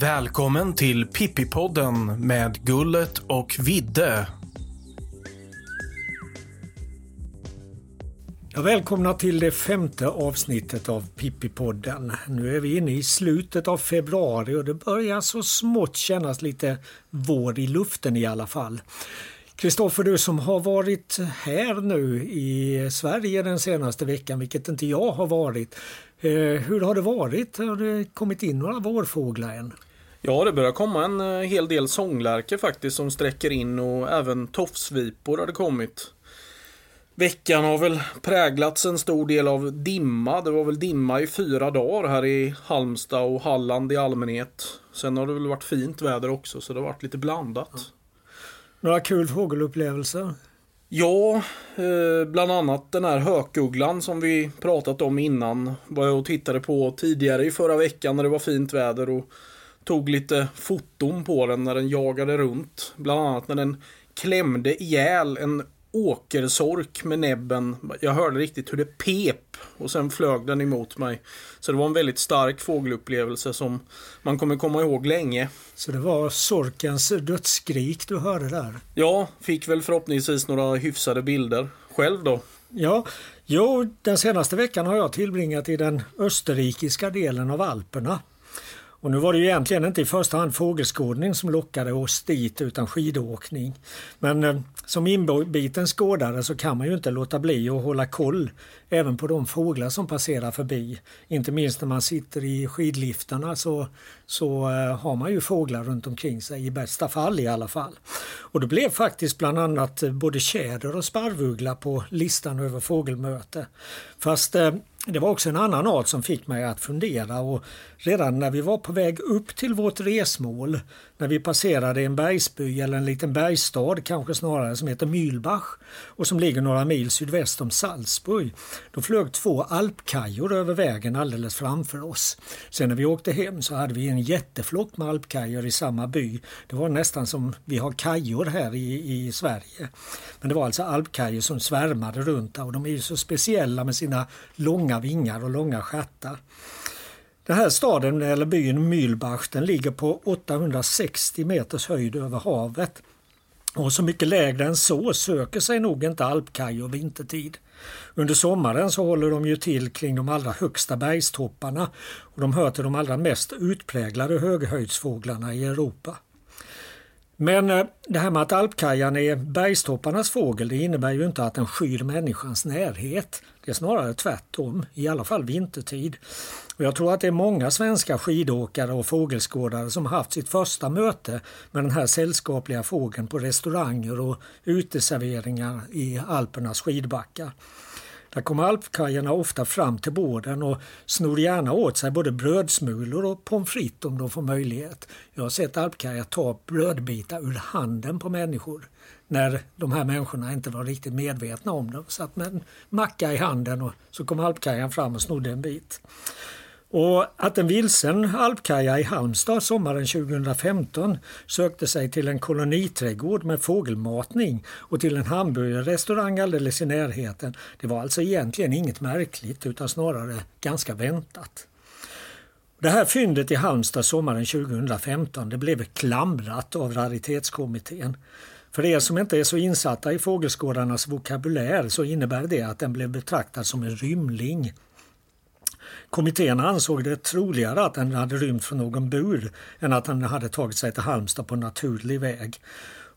Välkommen till Pippipodden med Gullet och Vidde. Ja, välkomna till det femte avsnittet av Pippipodden. Nu är vi inne i slutet av februari och det börjar så smått kännas lite vår i luften i alla fall. Kristoffer, du som har varit här nu i Sverige den senaste veckan, vilket inte jag har varit. Eh, hur har det varit? Har det kommit in några vårfåglar än? Ja, det börjar komma en eh, hel del sånglärkor faktiskt som sträcker in och även tofsvipor har det kommit. Veckan har väl präglats en stor del av dimma. Det var väl dimma i fyra dagar här i Halmstad och Halland i allmänhet. Sen har det väl varit fint väder också så det har varit lite blandat. Några kul fågelupplevelser? Ja, eh, bland annat den här hökugglan som vi pratat om innan. Var jag och tittade på tidigare i förra veckan när det var fint väder och tog lite foton på den när den jagade runt. Bland annat när den klämde ihjäl en åkersork med näbben. Jag hörde riktigt hur det pep och sen flög den emot mig. Så det var en väldigt stark fågelupplevelse som man kommer komma ihåg länge. Så det var sorkens dödsskrik du hörde där? Ja, fick väl förhoppningsvis några hyfsade bilder. Själv då? Ja, jo, den senaste veckan har jag tillbringat i den österrikiska delen av Alperna. Och nu var det ju egentligen inte i första hand fågelskådning som lockade oss dit utan skidåkning. Men eh, som inbiten skådare så kan man ju inte låta bli att hålla koll även på de fåglar som passerar förbi. Inte minst när man sitter i skidliftarna så, så eh, har man ju fåglar runt omkring sig, i bästa fall i alla fall. Och det blev faktiskt bland annat eh, både tjäder och sparvuggla på listan över fågelmöte. Fast eh, det var också en annan art som fick mig att fundera och redan när vi var på väg upp till vårt resmål, när vi passerade en bergsby eller en liten bergsstad kanske snarare som heter Mühlbach och som ligger några mil sydväst om Salzburg, då flög två alpkajor över vägen alldeles framför oss. Sen när vi åkte hem så hade vi en jätteflock med alpkajor i samma by. Det var nästan som vi har kajor här i, i Sverige. Men det var alltså alpkajor som svärmade runt och de är ju så speciella med sina långa vingar och långa stjärtar. Den här staden, eller byn Mühlbach, den ligger på 860 meters höjd över havet. Och så mycket lägre än så söker sig nog inte alpkajor vintertid. Under sommaren så håller de ju till kring de allra högsta bergstopparna och de hör till de allra mest utpräglade höghöjdsfåglarna i Europa. Men eh, det här med att alpkajan är bergstopparnas fågel det innebär ju inte att den skyr människans närhet. Det är snarare tvärtom, i alla fall vintertid. Och jag tror att det är många svenska skidåkare och fågelskådare som haft sitt första möte med den här sällskapliga fågeln på restauranger och uteserveringar i Alpernas skidbackar. Där kommer alpkajerna ofta fram till båden och snor gärna åt sig både brödsmulor och pommes frites om de får möjlighet. Jag har sett alpkajer ta brödbitar ur handen på människor när de här människorna inte var riktigt medvetna om det. Satt med en macka i handen och så kom alpkajan fram och snodde en bit. Och att en vilsen alpkaja i Halmstad sommaren 2015 sökte sig till en koloniträdgård med fågelmatning och till en hamburgerrestaurang alldeles i närheten, det var alltså egentligen inget märkligt utan snarare ganska väntat. Det här fyndet i Halmstad sommaren 2015 det blev klamrat av raritetskommittén. För er som inte är så insatta i fågelskådarnas vokabulär så innebär det att den blev betraktad som en rymling Kommittén ansåg det troligare att den hade rymt från någon bur än att den hade tagit sig till Halmstad på naturlig väg.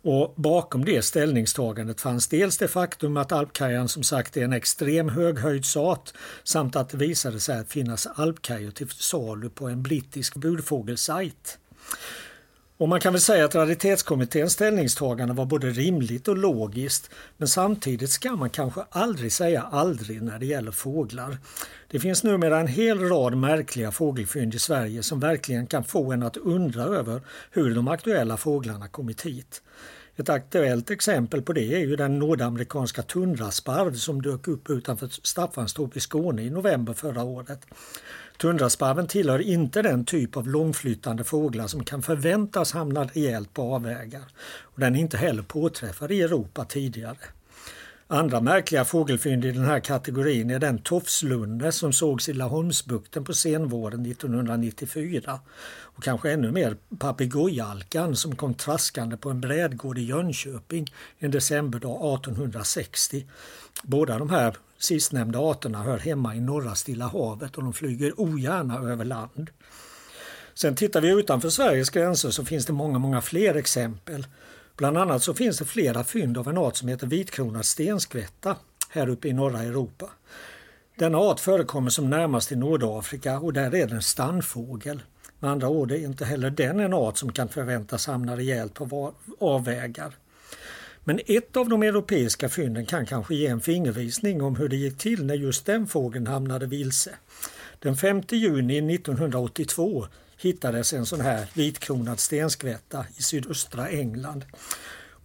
Och bakom det ställningstagandet fanns dels det faktum att alpkajan som sagt är en extrem höghöjdsart samt att det visade sig att finnas alpkajor till salu på en brittisk burfågelsajt. Och man kan väl säga att raritetskommitténs ställningstagande var både rimligt och logiskt men samtidigt ska man kanske aldrig säga aldrig när det gäller fåglar. Det finns numera en hel rad märkliga fågelfynd i Sverige som verkligen kan få en att undra över hur de aktuella fåglarna kommit hit. Ett aktuellt exempel på det är ju den nordamerikanska tundrasparv som dök upp utanför Staffanstorp i Skåne i november förra året. Tundrasparven tillhör inte den typ av långflyttande fåglar som kan förväntas hamna rejält på avvägar. Och den är inte heller påträffad i Europa tidigare. Andra märkliga fågelfynd i den här kategorin är den tofslunde som sågs i Laholmsbukten på senvåren 1994 och kanske ännu mer papegojalkan som kom traskande på en brädgård i Jönköping en decemberdag 1860. Båda de här sistnämnda arterna hör hemma i norra Stilla havet och de flyger ogärna över land. Sen tittar vi utanför Sveriges gränser så finns det många, många fler exempel. Bland annat så finns det flera fynd av en art som heter vitkronad stenskvätta här uppe i norra Europa. Denna art förekommer som närmast i Nordafrika och där är den stannfågel. Med andra ord är inte heller den en art som kan förväntas hamna rejält på avvägar. Men ett av de europeiska fynden kan kanske ge en fingervisning om hur det gick till när just den fågeln hamnade vilse. Den 5 juni 1982 hittades en sån här vitkronad stenskvätta i sydöstra England.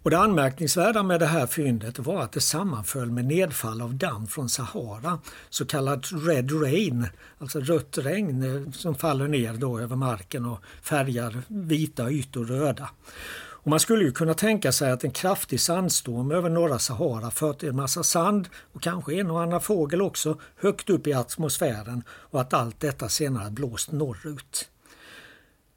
Och det anmärkningsvärda med det här fyndet var att det sammanföll med nedfall av damm från Sahara, så kallat red rain, alltså rött regn eh, som faller ner då över marken och färgar vita ytor röda. Och man skulle ju kunna tänka sig att en kraftig sandstorm över norra Sahara fört en massa sand och kanske en och annan fågel också högt upp i atmosfären och att allt detta senare blåst norrut.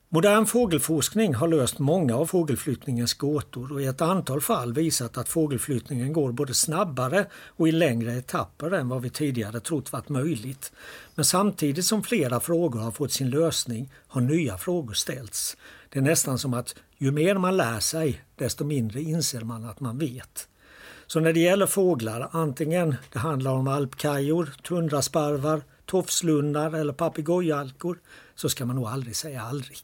Modern fågelforskning har löst många av fågelflyttningens gåtor och i ett antal fall visat att fågelflyttningen går både snabbare och i längre etapper än vad vi tidigare trott varit möjligt. Men samtidigt som flera frågor har fått sin lösning har nya frågor ställts. Det är nästan som att ju mer man lär sig desto mindre inser man att man vet. Så när det gäller fåglar, antingen det handlar om alpkajor, tundrasparvar, tofslundar eller papegojalkor så ska man nog aldrig säga aldrig.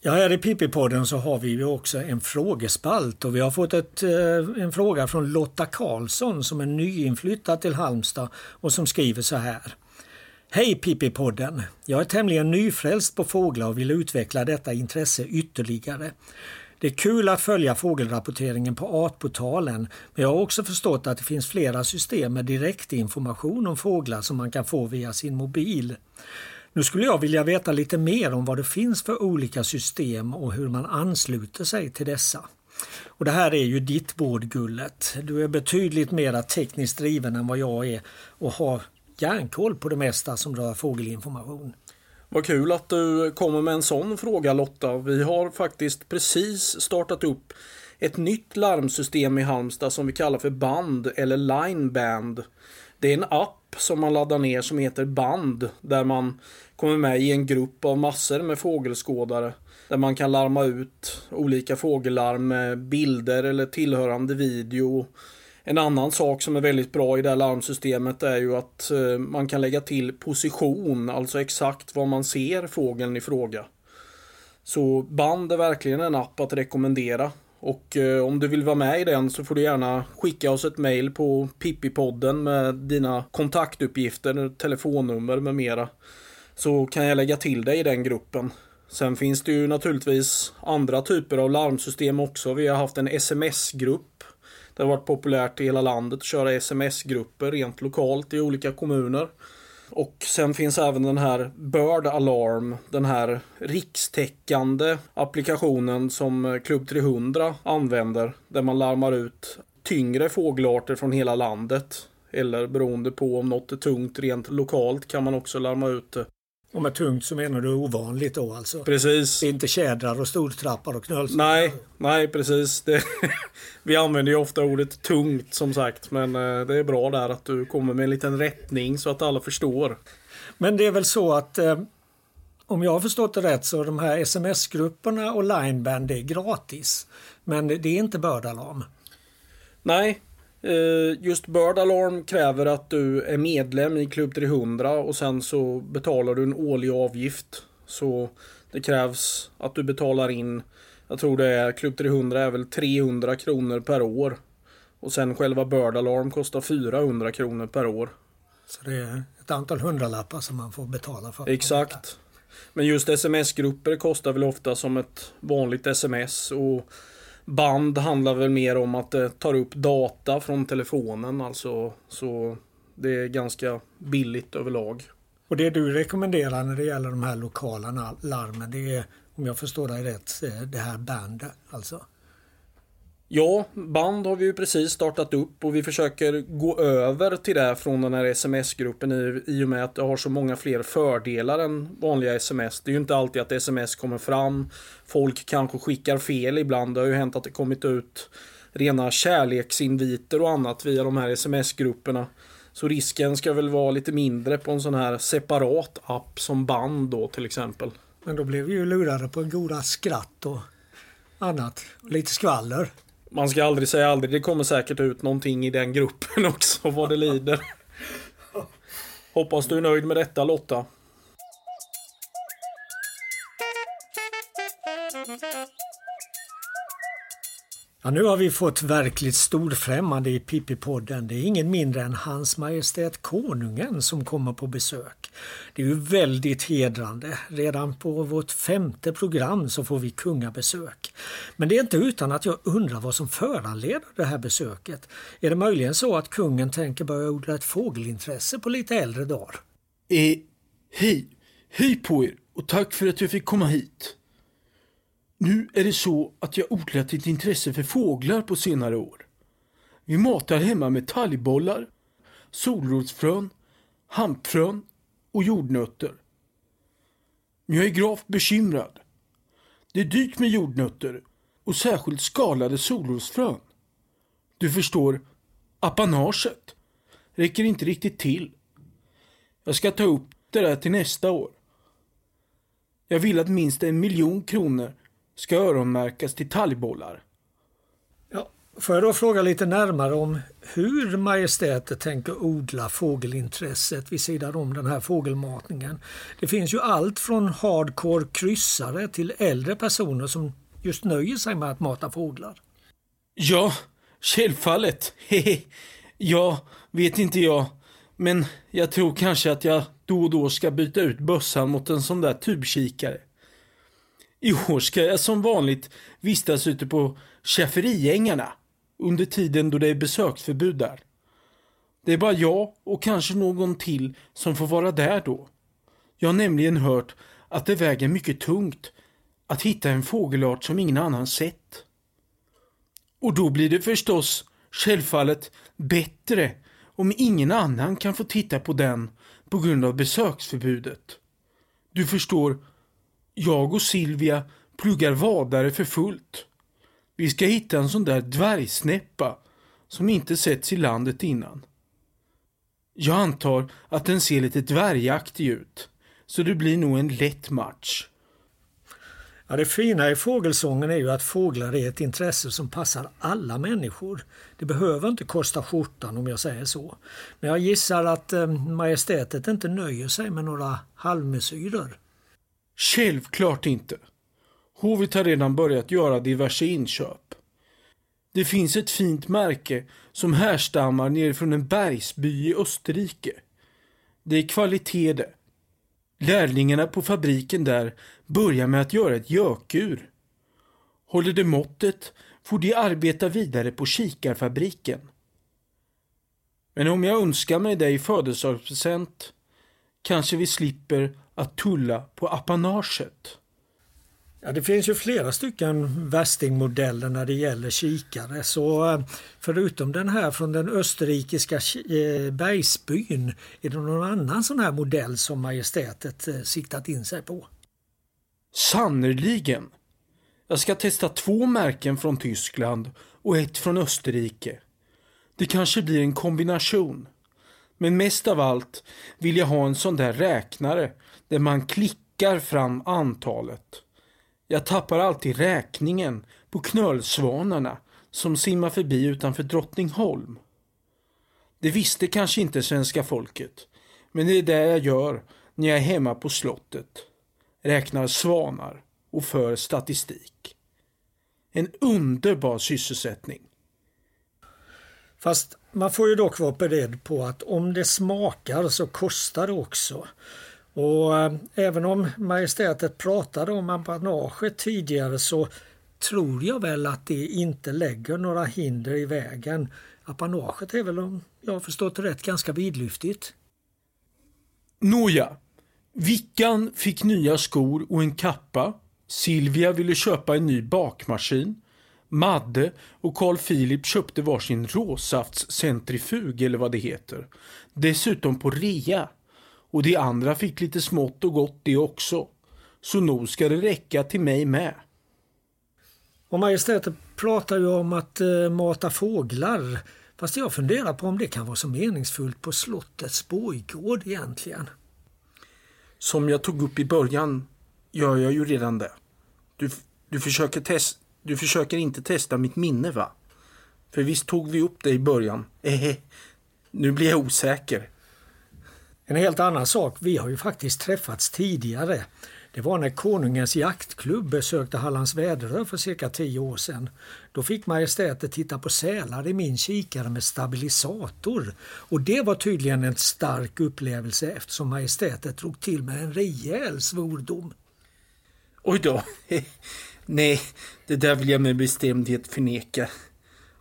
Ja, här i Pippi-podden så har vi ju också en frågespalt och vi har fått ett, eh, en fråga från Lotta Karlsson som är nyinflyttad till Halmstad och som skriver så här. Hej Pippi-podden! Jag är tämligen nyfrälst på fåglar och vill utveckla detta intresse ytterligare. Det är kul att följa fågelrapporteringen på Artportalen men jag har också förstått att det finns flera system med direktinformation om fåglar som man kan få via sin mobil. Nu skulle jag vilja veta lite mer om vad det finns för olika system och hur man ansluter sig till dessa. Och Det här är ju ditt bord Gullet. Du är betydligt mer tekniskt driven än vad jag är och har järnkoll på det mesta som rör fågelinformation. Vad kul att du kommer med en sån fråga Lotta. Vi har faktiskt precis startat upp ett nytt larmsystem i Halmstad som vi kallar för Band eller Lineband. Det är en app som man laddar ner som heter Band där man kommer med i en grupp av massor med fågelskådare. Där man kan larma ut olika fågellarm med bilder eller tillhörande video. En annan sak som är väldigt bra i det här larmsystemet är ju att eh, man kan lägga till position, alltså exakt var man ser fågeln i fråga. Så band är verkligen en app att rekommendera. Och eh, om du vill vara med i den så får du gärna skicka oss ett mail på Pippipodden med dina kontaktuppgifter, telefonnummer med mera. Så kan jag lägga till dig i den gruppen. Sen finns det ju naturligtvis andra typer av larmsystem också. Vi har haft en sms-grupp. Det har varit populärt i hela landet att köra sms-grupper rent lokalt i olika kommuner. Och sen finns även den här Bird Alarm, den här rikstäckande applikationen som Klubb 300 använder. Där man larmar ut tyngre fågelarter från hela landet. Eller beroende på om något är tungt rent lokalt kan man också larma ut det. Och med tungt så menar du ovanligt då alltså? Precis. Det är inte tjädrar och stortrappar och knölsor? Nej, nej precis. Det, vi använder ju ofta ordet tungt som sagt. Men eh, det är bra där att du kommer med en liten rättning så att alla förstår. Men det är väl så att eh, om jag har förstått det rätt så de här sms-grupperna och lineband det är gratis. Men det är inte bördalarm? Nej, just Bird Alarm kräver att du är medlem i Klubb 300 och sen så betalar du en årlig avgift. Så det krävs att du betalar in, jag tror det är Klubb 300 är väl 300 kronor per år. Och sen själva Bird Alarm kostar 400 kronor per år. Så det är ett antal hundralappar som man får betala för. Exakt. Men just sms-grupper kostar väl ofta som ett vanligt sms och band handlar väl mer om att det tar upp data från telefonen alltså. Så det är ganska billigt överlag. Och det du rekommenderar när det gäller de här lokala larmen det är om jag förstår dig rätt eh, det här band alltså? Ja, band har vi ju precis startat upp och vi försöker gå över till det från den här sms-gruppen i, och med att det har så många fler fördelar än vanliga sms. Det är ju inte alltid att sms kommer fram. Folk kanske skickar fel ibland. Det har ju hänt att det kommit ut rena kärleksinviter och annat via de här sms-grupperna. Så risken ska väl vara lite mindre på en sån här separat app som band då till exempel. Men då blev vi ju lurade på en goda skratt och annat. Lite skvaller. Man ska aldrig säga aldrig. Det kommer säkert ut någonting i den gruppen också vad det lider. Hoppas du är nöjd med detta Lotta. Ja, nu har vi fått verkligt storfrämmande i Pippi-podden. Det är ingen mindre än Hans Majestät Konungen som kommer på besök. Det är ju väldigt hedrande. Redan på vårt femte program så får vi kungabesök. Men det är inte utan att jag undrar vad som föranleder det här besöket. Är det möjligen så att kungen tänker börja odla ett fågelintresse på lite äldre dagar? Eh, hej! Hej på er och tack för att jag fick komma hit. Nu är det så att jag odlat ett intresse för fåglar på senare år. Vi matar hemma med talgbollar, solrosfrön, hampfrön och jordnötter. Men jag är gravt bekymrad. Det är dyrt med jordnötter och särskilt skalade solrosfrön. Du förstår, apanaget räcker inte riktigt till. Jag ska ta upp det där till nästa år. Jag vill att minst en miljon kronor ska öronmärkas till talgbollar. Får jag då fråga lite närmare om hur majestätet tänker odla fågelintresset vid sidan om den här fågelmatningen. Det finns ju allt från hardcore kryssare till äldre personer som just nöjer sig med att mata fåglar. Ja, självfallet. ja, vet inte jag. Men jag tror kanske att jag då och då ska byta ut bössan mot en sån där tubkikare. I år ska jag som vanligt vistas ute på Schäferiängarna under tiden då det är besöksförbud där. Det är bara jag och kanske någon till som får vara där då. Jag har nämligen hört att det väger mycket tungt att hitta en fågelart som ingen annan sett. Och då blir det förstås självfallet bättre om ingen annan kan få titta på den på grund av besöksförbudet. Du förstår, jag och Silvia pluggar vadare för fullt. Vi ska hitta en sån där dvärgsnäppa som inte setts i landet innan. Jag antar att den ser lite dvärgaktig ut, så det blir nog en lätt match. Ja, det fina i fågelsången är ju att fåglar är ett intresse som passar alla människor. Det behöver inte kosta skjortan om jag säger så. Men jag gissar att eh, majestätet inte nöjer sig med några halvmesyrer. Självklart inte. Hovit har redan börjat göra diverse inköp. Det finns ett fint märke som härstammar nerifrån en bergsby i Österrike. Det är kvalitet det. Lärlingarna på fabriken där börjar med att göra ett gökur. Håller det måttet får de arbeta vidare på kikarfabriken. Men om jag önskar mig dig i födelsedagspresent kanske vi slipper att tulla på apanaget. Ja, det finns ju flera stycken värstingmodeller när det gäller kikare. Så eh, förutom den här från den österrikiska eh, bergsbyn, är det någon annan sån här modell som majestätet eh, siktat in sig på? Sannerligen. Jag ska testa två märken från Tyskland och ett från Österrike. Det kanske blir en kombination. Men mest av allt vill jag ha en sån där räknare där man klickar fram antalet. Jag tappar alltid räkningen på knölsvanarna som simmar förbi utanför Drottningholm. Det visste kanske inte svenska folket, men det är det jag gör när jag är hemma på slottet. Räknar svanar och för statistik. En underbar sysselsättning. Fast man får ju dock vara beredd på att om det smakar så kostar det också. Och eh, även om majestätet pratade om apanaget tidigare så tror jag väl att det inte lägger några hinder i vägen. Apanaget är väl om jag har förstått rätt ganska vidlyftigt. Nåja, Vickan fick nya skor och en kappa. Silvia ville köpa en ny bakmaskin. Madde och Carl Philip köpte varsin råsaftscentrifug eller vad det heter. Dessutom på rea. Och de andra fick lite smått och gott det också. Så nog ska det räcka till mig med. Och Majestätet pratar ju om att eh, mata fåglar. Fast jag funderar på om det kan vara så meningsfullt på slottets bojgård egentligen. Som jag tog upp i början gör jag ju redan det. Du, du, försöker test, du försöker inte testa mitt minne va? För visst tog vi upp det i början? Ehe. Nu blir jag osäker. En helt annan sak, vi har ju faktiskt träffats tidigare. Det var när Konungens jaktklubb besökte Hallands Väderö för cirka tio år sedan. Då fick Majestätet titta på sälar i min kikare med stabilisator. Och det var tydligen en stark upplevelse eftersom Majestätet drog till med en rejäl svordom. Oj då. Nej, det där vill jag med bestämdhet förneka.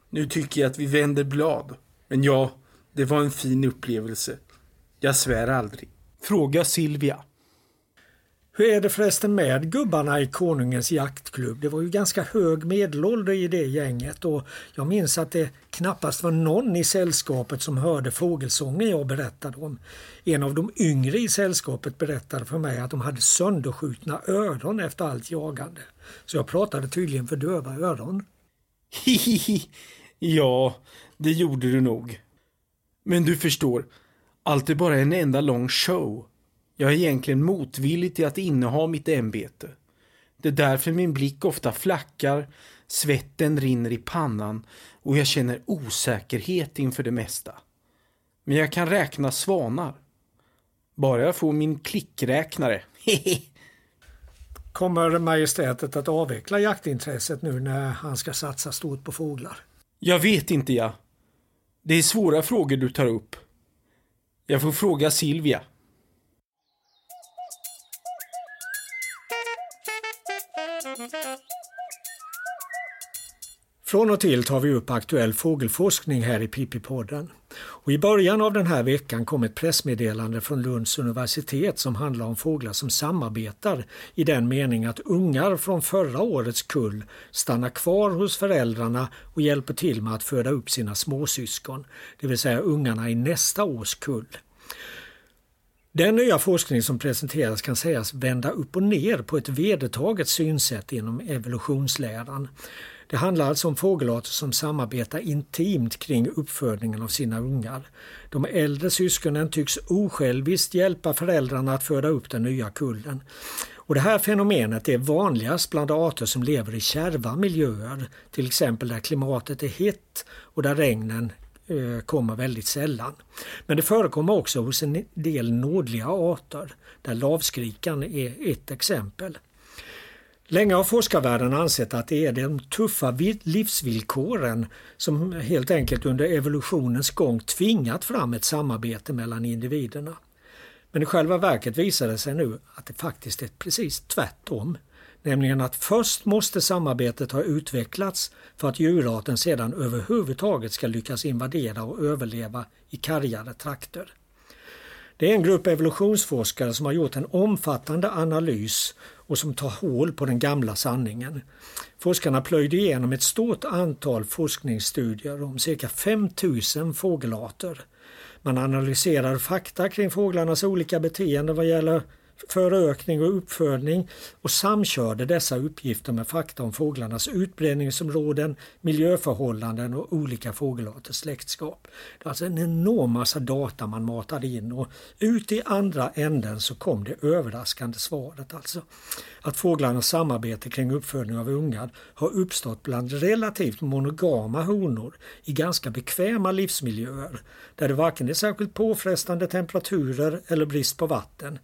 Nu tycker jag att vi vänder blad. Men ja, det var en fin upplevelse. Jag svär aldrig. Fråga Silvia. Hur är det förresten med gubbarna i Konungens jaktklubb? Det var ju ganska hög medelålder i det gänget och jag minns att det knappast var någon i sällskapet som hörde fågelsången jag berättade om. En av de yngre i sällskapet berättade för mig att de hade sönderskjutna öron efter allt jagande. Så jag pratade tydligen för döva öron. Hihihi. Ja, det gjorde du nog. Men du förstår, allt är bara en enda lång show. Jag är egentligen motvillig till att inneha mitt ämbete. Det är därför min blick ofta flackar, svetten rinner i pannan och jag känner osäkerhet inför det mesta. Men jag kan räkna svanar. Bara jag får min klickräknare. Kommer Majestätet att avveckla jaktintresset nu när han ska satsa stort på fåglar? Jag vet inte jag. Det är svåra frågor du tar upp. Jag får fråga Silvia. Från och till tar vi upp aktuell fågelforskning här i Pippi-podden. Och I början av den här veckan kom ett pressmeddelande från Lunds universitet som handlar om fåglar som samarbetar i den mening att ungar från förra årets kull stannar kvar hos föräldrarna och hjälper till med att föda upp sina småsyskon, det vill säga ungarna i nästa års kull. Den nya forskning som presenteras kan sägas vända upp och ner på ett vedertaget synsätt inom evolutionsläran. Det handlar alltså om fågelarter som samarbetar intimt kring uppfödningen av sina ungar. De äldre syskonen tycks osjälviskt hjälpa föräldrarna att föda upp den nya kullen. Och det här fenomenet är vanligast bland arter som lever i kärva miljöer, till exempel där klimatet är hett och där regnen eh, kommer väldigt sällan. Men det förekommer också hos en del nådliga arter, där lavskrikan är ett exempel. Länge har forskarvärlden ansett att det är de tuffa livsvillkoren som helt enkelt under evolutionens gång tvingat fram ett samarbete mellan individerna. Men i själva verket visar det sig nu att det faktiskt är precis tvärtom. Nämligen att först måste samarbetet ha utvecklats för att djurarten sedan överhuvudtaget ska lyckas invadera och överleva i kargare trakter. Det är en grupp evolutionsforskare som har gjort en omfattande analys och som tar hål på den gamla sanningen. Forskarna plöjde igenom ett stort antal forskningsstudier om cirka 5000 fågelarter. Man analyserar fakta kring fåglarnas olika beteenden vad gäller förökning och uppfödning och samkörde dessa uppgifter med fakta om fåglarnas utbredningsområden, miljöförhållanden och olika fågelarters släktskap. Det är alltså en enorm massa data man matade in och ut i andra änden så kom det överraskande svaret alltså. Att fåglarnas samarbete kring uppfödning av ungar har uppstått bland relativt monogama honor i ganska bekväma livsmiljöer där det varken är särskilt påfrestande temperaturer eller brist på vatten.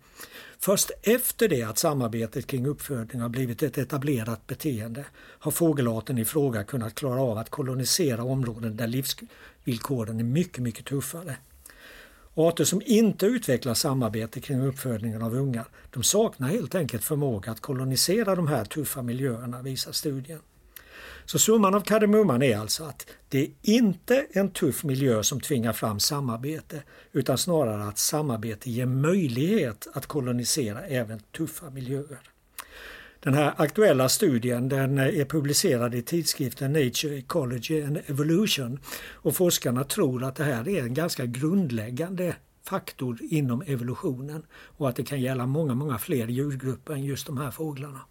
Först efter det att samarbetet kring uppfödning har blivit ett etablerat beteende har fågelarten i fråga kunnat klara av att kolonisera områden där livsvillkoren är mycket, mycket tuffare. Arter som inte utvecklar samarbete kring uppfödningen av ungar, de saknar helt enkelt förmåga att kolonisera de här tuffa miljöerna, visar studien. Så summan av kardemumman är alltså att det är inte en tuff miljö som tvingar fram samarbete utan snarare att samarbete ger möjlighet att kolonisera även tuffa miljöer. Den här aktuella studien den är publicerad i tidskriften Nature Ecology and Evolution och forskarna tror att det här är en ganska grundläggande faktor inom evolutionen och att det kan gälla många, många fler djurgrupper än just de här fåglarna.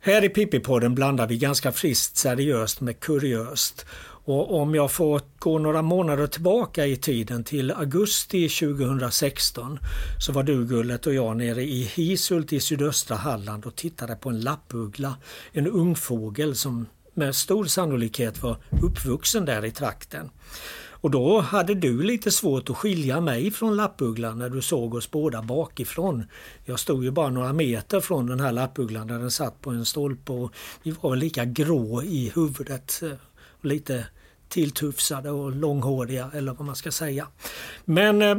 Här i Pippi-podden blandar vi ganska friskt seriöst med kuriöst. Och om jag får gå några månader tillbaka i tiden till augusti 2016 så var du Gullet och jag nere i Hisult i sydöstra Halland och tittade på en lappuggla, en ungfågel som med stor sannolikhet var uppvuxen där i trakten. Och då hade du lite svårt att skilja mig från lappugglan när du såg oss båda bakifrån. Jag stod ju bara några meter från den här lappugglan där den satt på en stolpe och vi var lika grå i huvudet. Eh, lite tilltufsade och långhåriga eller vad man ska säga. Men eh,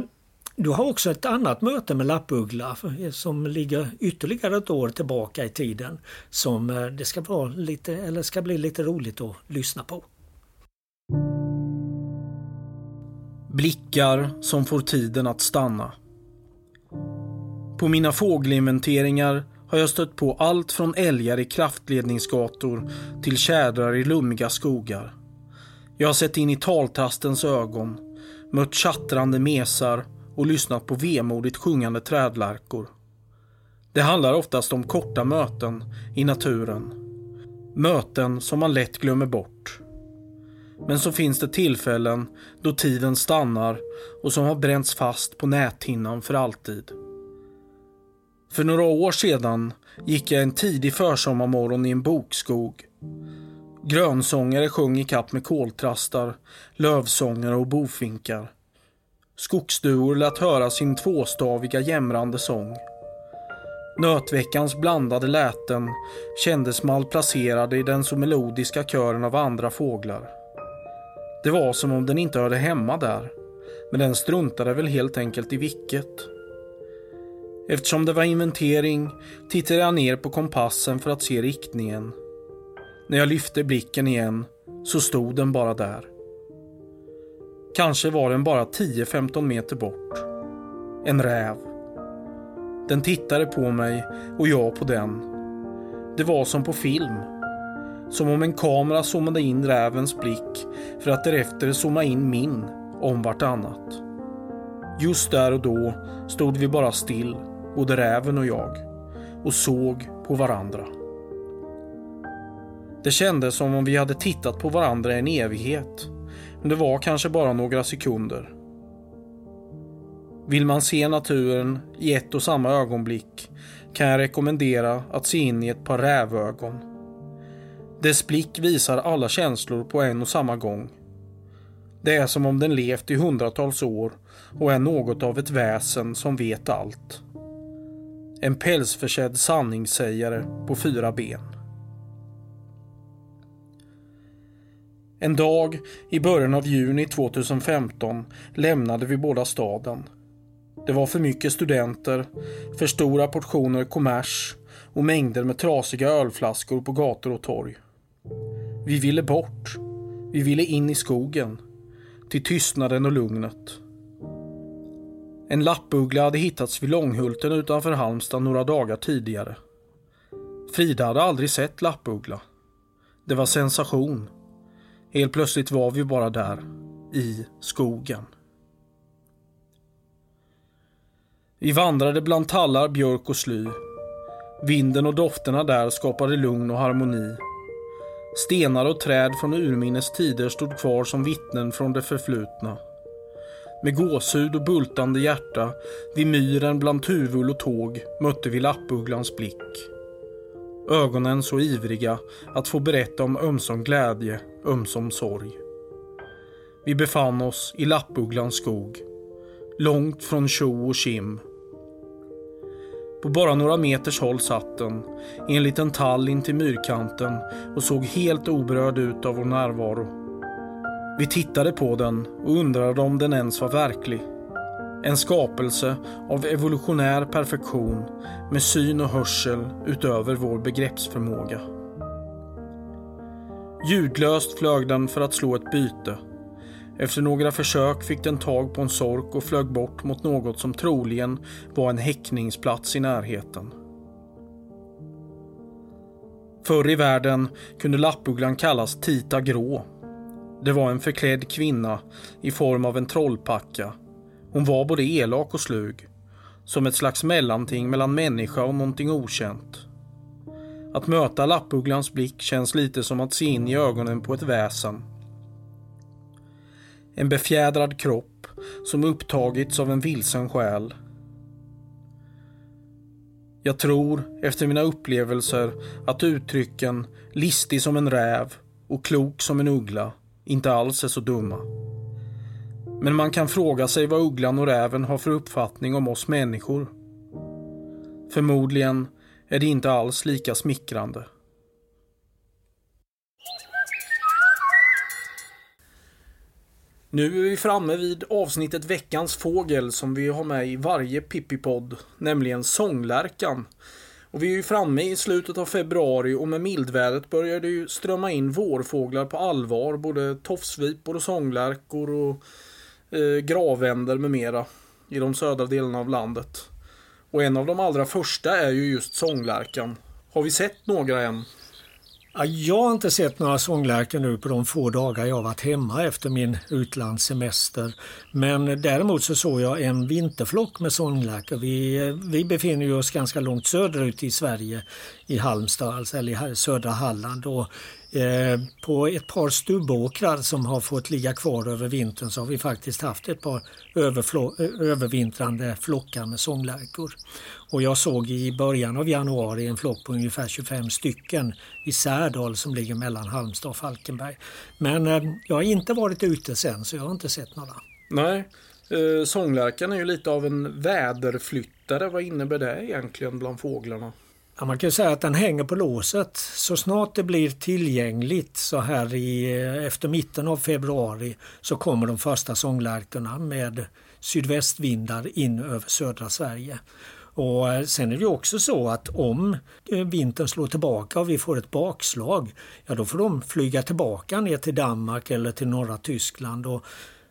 du har också ett annat möte med lappuggla eh, som ligger ytterligare ett år tillbaka i tiden som det ska, vara lite, eller ska bli lite roligt att lyssna på. Blickar som får tiden att stanna. På mina fågelinventeringar har jag stött på allt från älgar i kraftledningsgator till tjädrar i lummiga skogar. Jag har sett in i taltastens ögon, mött tjattrande mesar och lyssnat på vemodigt sjungande trädlärkor. Det handlar oftast om korta möten i naturen. Möten som man lätt glömmer bort. Men så finns det tillfällen då tiden stannar och som har bränts fast på näthinnan för alltid. För några år sedan gick jag en tidig försommarmorgon i en bokskog. Grönsångare sjöng i kapp med koltrastar, lövsångare och bofinkar. Skogsduor lät höra sin tvåstaviga jämrande sång. Nötveckans blandade läten kändes malplacerade i den så melodiska kören av andra fåglar. Det var som om den inte hörde hemma där. Men den struntade väl helt enkelt i vilket. Eftersom det var inventering tittade jag ner på kompassen för att se riktningen. När jag lyfte blicken igen så stod den bara där. Kanske var den bara 10-15 meter bort. En räv. Den tittade på mig och jag på den. Det var som på film. Som om en kamera zoomade in rävens blick för att därefter zooma in min om vartannat. Just där och då stod vi bara still, både räven och jag, och såg på varandra. Det kändes som om vi hade tittat på varandra en evighet, men det var kanske bara några sekunder. Vill man se naturen i ett och samma ögonblick kan jag rekommendera att se in i ett par rävögon. Dess blick visar alla känslor på en och samma gång. Det är som om den levt i hundratals år och är något av ett väsen som vet allt. En pälsförsedd sanningssägare på fyra ben. En dag i början av juni 2015 lämnade vi båda staden. Det var för mycket studenter, för stora portioner kommers och mängder med trasiga ölflaskor på gator och torg. Vi ville bort. Vi ville in i skogen. Till tystnaden och lugnet. En lappuggla hade hittats vid Långhulten utanför Halmstad några dagar tidigare. Frida hade aldrig sett lappuggla. Det var sensation. Helt plötsligt var vi bara där, i skogen. Vi vandrade bland tallar, björk och sly. Vinden och dofterna där skapade lugn och harmoni. Stenar och träd från urminnes tider stod kvar som vittnen från det förflutna. Med gåshud och bultande hjärta vid myren bland tuvull och tåg mötte vi lappugglans blick. Ögonen så ivriga att få berätta om ömsom glädje, ömsom sorg. Vi befann oss i lappugglans skog. långt från tjo och kim. På bara några meters håll satt den, i en liten tall intill myrkanten och såg helt oberörd ut av vår närvaro. Vi tittade på den och undrade om den ens var verklig. En skapelse av evolutionär perfektion med syn och hörsel utöver vår begreppsförmåga. Ljudlöst flög den för att slå ett byte. Efter några försök fick den tag på en sork och flög bort mot något som troligen var en häckningsplats i närheten. Förr i världen kunde lappugglan kallas Tita Grå. Det var en förklädd kvinna i form av en trollpacka. Hon var både elak och slug. Som ett slags mellanting mellan människa och någonting okänt. Att möta lappugglans blick känns lite som att se in i ögonen på ett väsen. En befjädrad kropp som upptagits av en vilsen själ. Jag tror, efter mina upplevelser, att uttrycken listig som en räv och klok som en uggla inte alls är så dumma. Men man kan fråga sig vad ugglan och räven har för uppfattning om oss människor. Förmodligen är det inte alls lika smickrande. Nu är vi framme vid avsnittet Veckans fågel som vi har med i varje Pippipodd, nämligen sånglärkan. Och vi är ju framme i slutet av februari och med mildvädret börjar det ju strömma in vårfåglar på allvar. Både tofsvipor och sånglärkor och eh, gravänder med mera i de södra delarna av landet. Och en av de allra första är ju just sånglärkan. Har vi sett några än? Ja, jag har inte sett några sånglärkor nu på de få dagar jag varit hemma efter min utlandssemester. Men däremot så såg jag en vinterflock med sånglärkor. Vi, vi befinner oss ganska långt söderut i Sverige, i Halmstad, alltså, eller i södra Halland. Och Eh, på ett par stubbåkrar som har fått ligga kvar över vintern så har vi faktiskt haft ett par eh, övervintrande flockar med sånglärkor. Och jag såg i början av januari en flock på ungefär 25 stycken i Särdal som ligger mellan Halmstad och Falkenberg. Men eh, jag har inte varit ute sen så jag har inte sett några. Nej, eh, sånglärkan är ju lite av en väderflyttare. Vad innebär det egentligen bland fåglarna? Ja, man kan säga att den hänger på låset. Så snart det blir tillgängligt så här i, eh, efter mitten av februari så kommer de första sånglärkorna med sydvästvindar in över södra Sverige. Och eh, sen är det också så att om eh, vintern slår tillbaka och vi får ett bakslag, ja då får de flyga tillbaka ner till Danmark eller till norra Tyskland. Och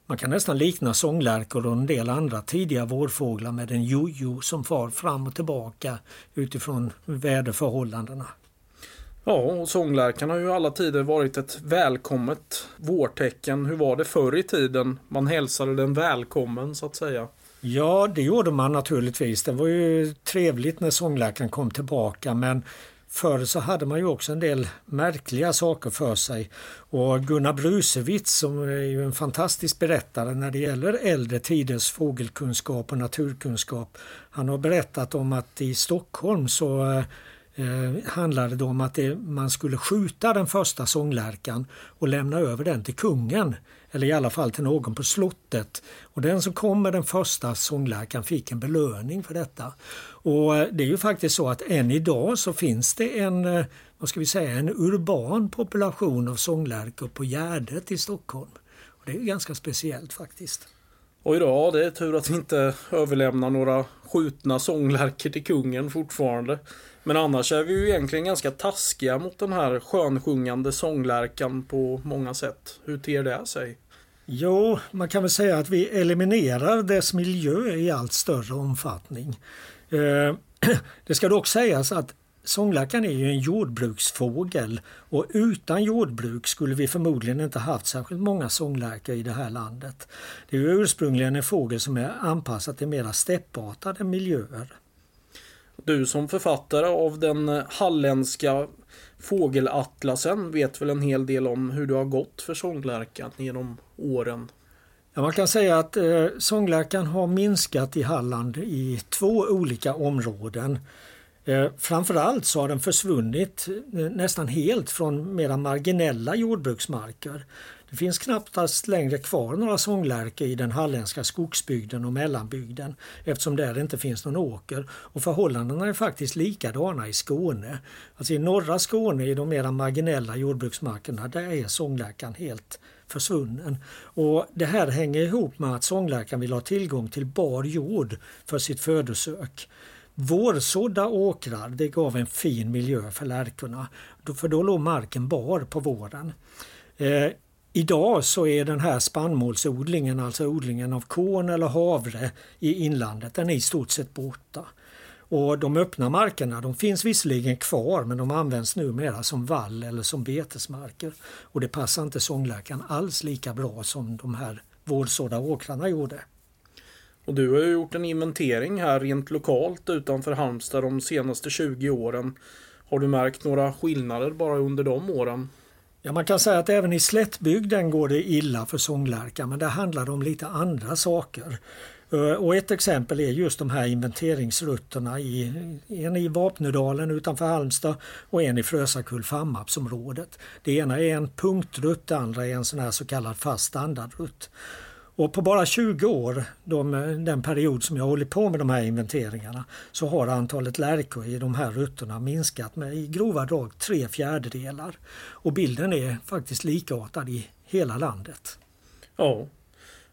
man kan nästan likna sånglärkor och en del andra tidiga vårfåglar med en jojo som far fram och tillbaka utifrån väderförhållandena. Ja, och sånglärkan har ju alla tider varit ett välkommet vårtecken. Hur var det förr i tiden? Man hälsade den välkommen så att säga. Ja, det gjorde man naturligtvis. Det var ju trevligt när sånglärkan kom tillbaka men Förr så hade man ju också en del märkliga saker för sig. Och Gunnar Brusewitz som är ju en fantastisk berättare när det gäller äldre tiders fågelkunskap och naturkunskap. Han har berättat om att i Stockholm så eh, handlade det om att det, man skulle skjuta den första sånglärkan och lämna över den till kungen. Eller i alla fall till någon på slottet. Och den som kom med den första sånglärkan fick en belöning för detta. Och eh, det är ju faktiskt så att än idag så finns det en, eh, vad ska vi säga, en urban population av sånglärkor på Gärdet i Stockholm. Och det är ganska speciellt faktiskt. Oj då, det är tur att vi inte överlämnar några skjutna sånglärkor till kungen fortfarande. Men annars är vi ju egentligen ganska taskiga mot den här skönsjungande sånglärkan på många sätt. Hur ter det sig? Jo, man kan väl säga att vi eliminerar dess miljö i allt större omfattning. Eh, det ska dock sägas att sånglärkan är ju en jordbruksfågel och utan jordbruk skulle vi förmodligen inte haft särskilt många sånglärkor i det här landet. Det är ju ursprungligen en fågel som är anpassad till mera steppartade miljöer. Du som författare av den eh, halländska fågelatlasen vet väl en hel del om hur det har gått för sånglärkan genom åren? Ja, man kan säga att eh, sånglärkan har minskat i Halland i två olika områden. Eh, framförallt så har den försvunnit eh, nästan helt från mera marginella jordbruksmarker. Det finns knappast längre kvar några sånglärkor i den halländska skogsbygden och mellanbygden eftersom där inte finns någon åker. Och förhållandena är faktiskt likadana i Skåne. Alltså i norra Skåne, i de mera marginella jordbruksmarkerna, där är sånglärkan helt försvunnen. Och Det här hänger ihop med att sånglärkan vill ha tillgång till bar jord för sitt födosök. Vårsådda åkrar det gav en fin miljö för lärkorna, för då låg marken bar på våren. Eh, Idag så är den här spannmålsodlingen, alltså odlingen av korn eller havre i inlandet, den är i stort sett borta. Och de öppna markerna de finns visserligen kvar men de används numera som vall eller som betesmarker. Och det passar inte sånglärkan alls lika bra som de här vårdsådda åkrarna gjorde. Och du har ju gjort en inventering här rent lokalt utanför Halmstad de senaste 20 åren. Har du märkt några skillnader bara under de åren? Ja, man kan säga att även i slättbygden går det illa för sånglärkan men det handlar om lite andra saker. Eh, och ett exempel är just de här inventeringsrutterna, i, en i Vapnedalen utanför Halmstad och en i Frösakull-Fammarpsområdet. Det ena är en punktrutt, det andra är en sån här så kallad fast standardrutt. Och på bara 20 år, de, den period som jag hållit på med de här inventeringarna, så har antalet lärkor i de här rutterna minskat med i grova drag tre fjärdedelar. Och bilden är faktiskt likartad i hela landet. Ja,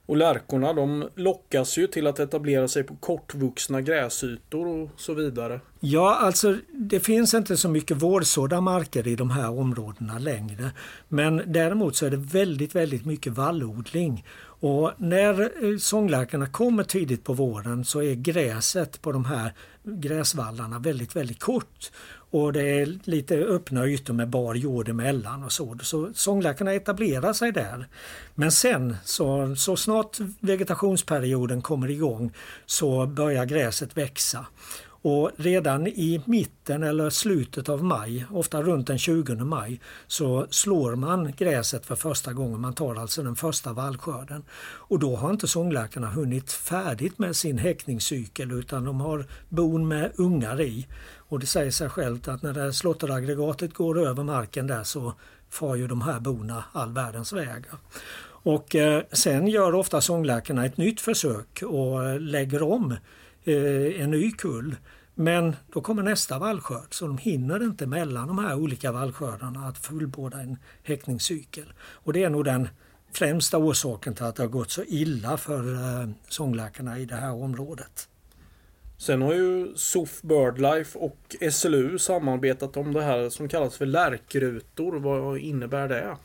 och lärkorna de lockas ju till att etablera sig på kortvuxna gräsytor och så vidare. Ja, alltså det finns inte så mycket vårdsådda marker i de här områdena längre. Men däremot så är det väldigt, väldigt mycket vallodling. Och när eh, sånglärkorna kommer tidigt på våren så är gräset på de här gräsvallarna väldigt, väldigt kort. Och det är lite öppna ytor med bar jord emellan och så. Så sånglärkorna etablerar sig där. Men sen så, så snart vegetationsperioden kommer igång så börjar gräset växa. Och redan i mitten eller slutet av maj, ofta runt den 20 maj, så slår man gräset för första gången. Man tar alltså den första vallskörden. Och då har inte sånglärkarna hunnit färdigt med sin häckningscykel utan de har bon med ungar i. Och det säger sig självt att när det slotteraggregatet går över marken där så far ju de här bona all världens vägar. Och eh, sen gör ofta sånglärkarna ett nytt försök och eh, lägger om eh, en ny kull. Men då kommer nästa vallskörd så de hinner inte mellan de här olika vallskördarna att fullborda en häckningscykel. Och det är nog den främsta orsaken till att det har gått så illa för eh, sånglärkarna i det här området. Sen har ju SOF Birdlife och SLU samarbetat om det här som kallas för lärkrutor. Vad innebär det?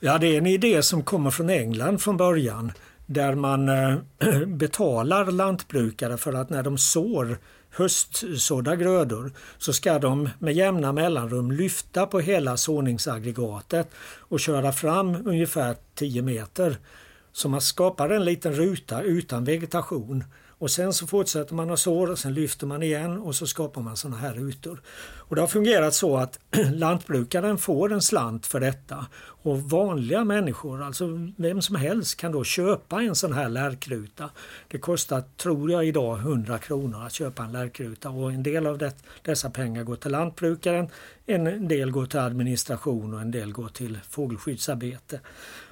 Ja, det är en idé som kommer från England från början där man eh, betalar lantbrukare för att när de sår höstsådda grödor så ska de med jämna mellanrum lyfta på hela såningsaggregatet och köra fram ungefär 10 meter. Så man skapar en liten ruta utan vegetation och sen så fortsätter man att sår och sen lyfter man igen och så skapar man sådana här rutor. Och det har fungerat så att lantbrukaren får en slant för detta och vanliga människor, alltså vem som helst kan då köpa en sån här lärkruta. Det kostar, tror jag idag, 100 kronor att köpa en lärkruta och en del av det, dessa pengar går till lantbrukaren, en del går till administration och en del går till fågelskyddsarbete.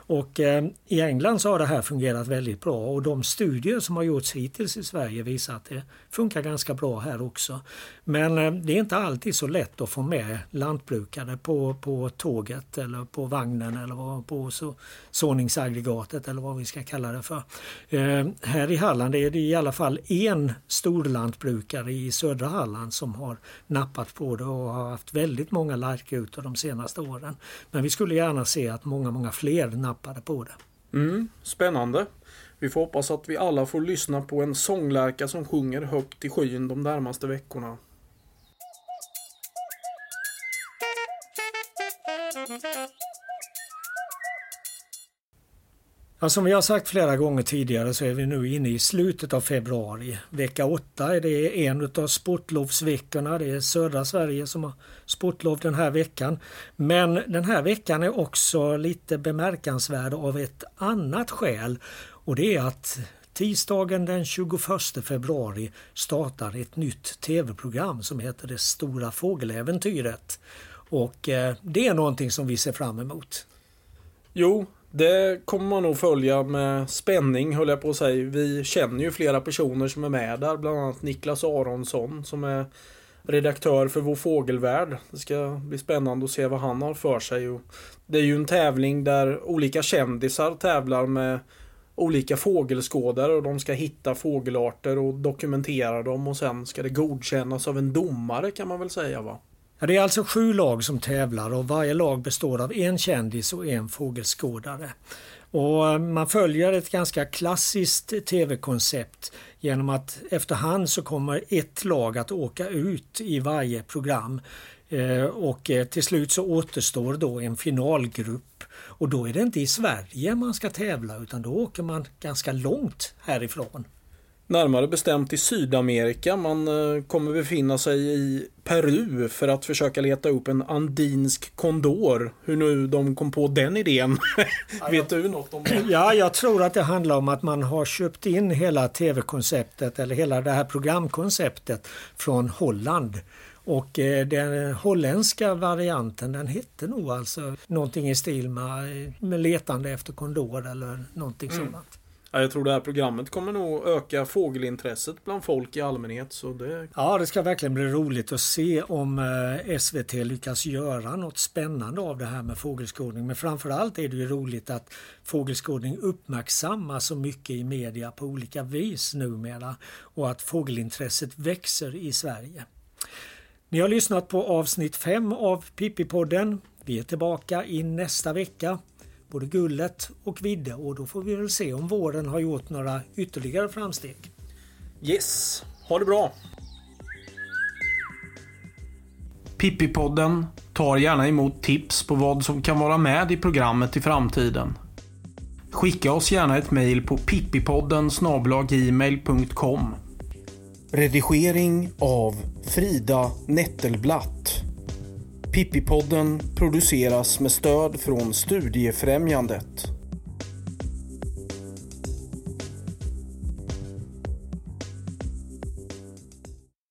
Och eh, i England så har det här fungerat väldigt bra och de studier som har gjorts hittills i Sverige visar att det funkar ganska bra här också. Men eh, det är inte alltid så lätt att få med lantbrukare på, på tåget eller på vagnen eller på så, såningsaggregatet eller vad vi ska kalla det för. Eh, här i Halland är det i alla fall en storlantbrukare i södra Halland som har nappat på det och har haft väldigt många lärkrutor de senaste åren. Men vi skulle gärna se att många, många fler nappade på det. Mm, spännande. Vi får hoppas att vi alla får lyssna på en sånglärka som sjunger högt i skyn de närmaste veckorna. Ja, som vi har sagt flera gånger tidigare så är vi nu inne i slutet av februari. Vecka 8 är det en av sportlovsveckorna. Det är södra Sverige som har sportlov den här veckan. Men den här veckan är också lite bemärkansvärd av ett annat skäl och det är att Tisdagen den 21 februari startar ett nytt tv-program som heter Det stora fågeläventyret. Och eh, det är någonting som vi ser fram emot. Jo, det kommer man nog följa med spänning höll jag på att säga. Vi känner ju flera personer som är med där. Bland annat Niklas Aronsson som är redaktör för Vår Fågelvärld. Det ska bli spännande att se vad han har för sig. Det är ju en tävling där olika kändisar tävlar med olika fågelskådare och de ska hitta fågelarter och dokumentera dem och sen ska det godkännas av en domare kan man väl säga va? Det är alltså sju lag som tävlar och varje lag består av en kändis och en fågelskådare. Och eh, man följer ett ganska klassiskt tv-koncept genom att efterhand så kommer ett lag att åka ut i varje program eh, och eh, till slut så återstår då en finalgrupp och då är det inte i Sverige man ska tävla utan då åker man ganska långt härifrån. Närmare bestämt i Sydamerika. Man eh, kommer befinna sig i Peru för att försöka leta upp en andinsk kondor. Hur nu de kom på den idén. Vet du något om det? Ja, jag tror att det handlar om att man har köpt in hela tv-konceptet eller hela det här programkonceptet från Holland. Och eh, den holländska varianten den hette nog alltså någonting i stil med, med letande efter kondor eller någonting mm. sådant. Ja, jag tror det här programmet kommer nog öka fågelintresset bland folk i allmänhet. Så det... Ja, det ska verkligen bli roligt att se om eh, SVT lyckas göra något spännande av det här med fågelskådning. Men framförallt är det ju roligt att fågelskådning uppmärksammas så mycket i media på olika vis numera och att fågelintresset växer i Sverige. Ni har lyssnat på avsnitt 5 av Pippi-podden. Vi är tillbaka i nästa vecka både Gullet och Vidde och då får vi väl se om våren har gjort några ytterligare framsteg. Yes, ha det bra! Pippi-podden tar gärna emot tips på vad som kan vara med i programmet i framtiden. Skicka oss gärna ett mejl på pippipodden gmail.com Redigering av Frida Nettelblatt Pippipodden produceras med stöd från Studiefrämjandet.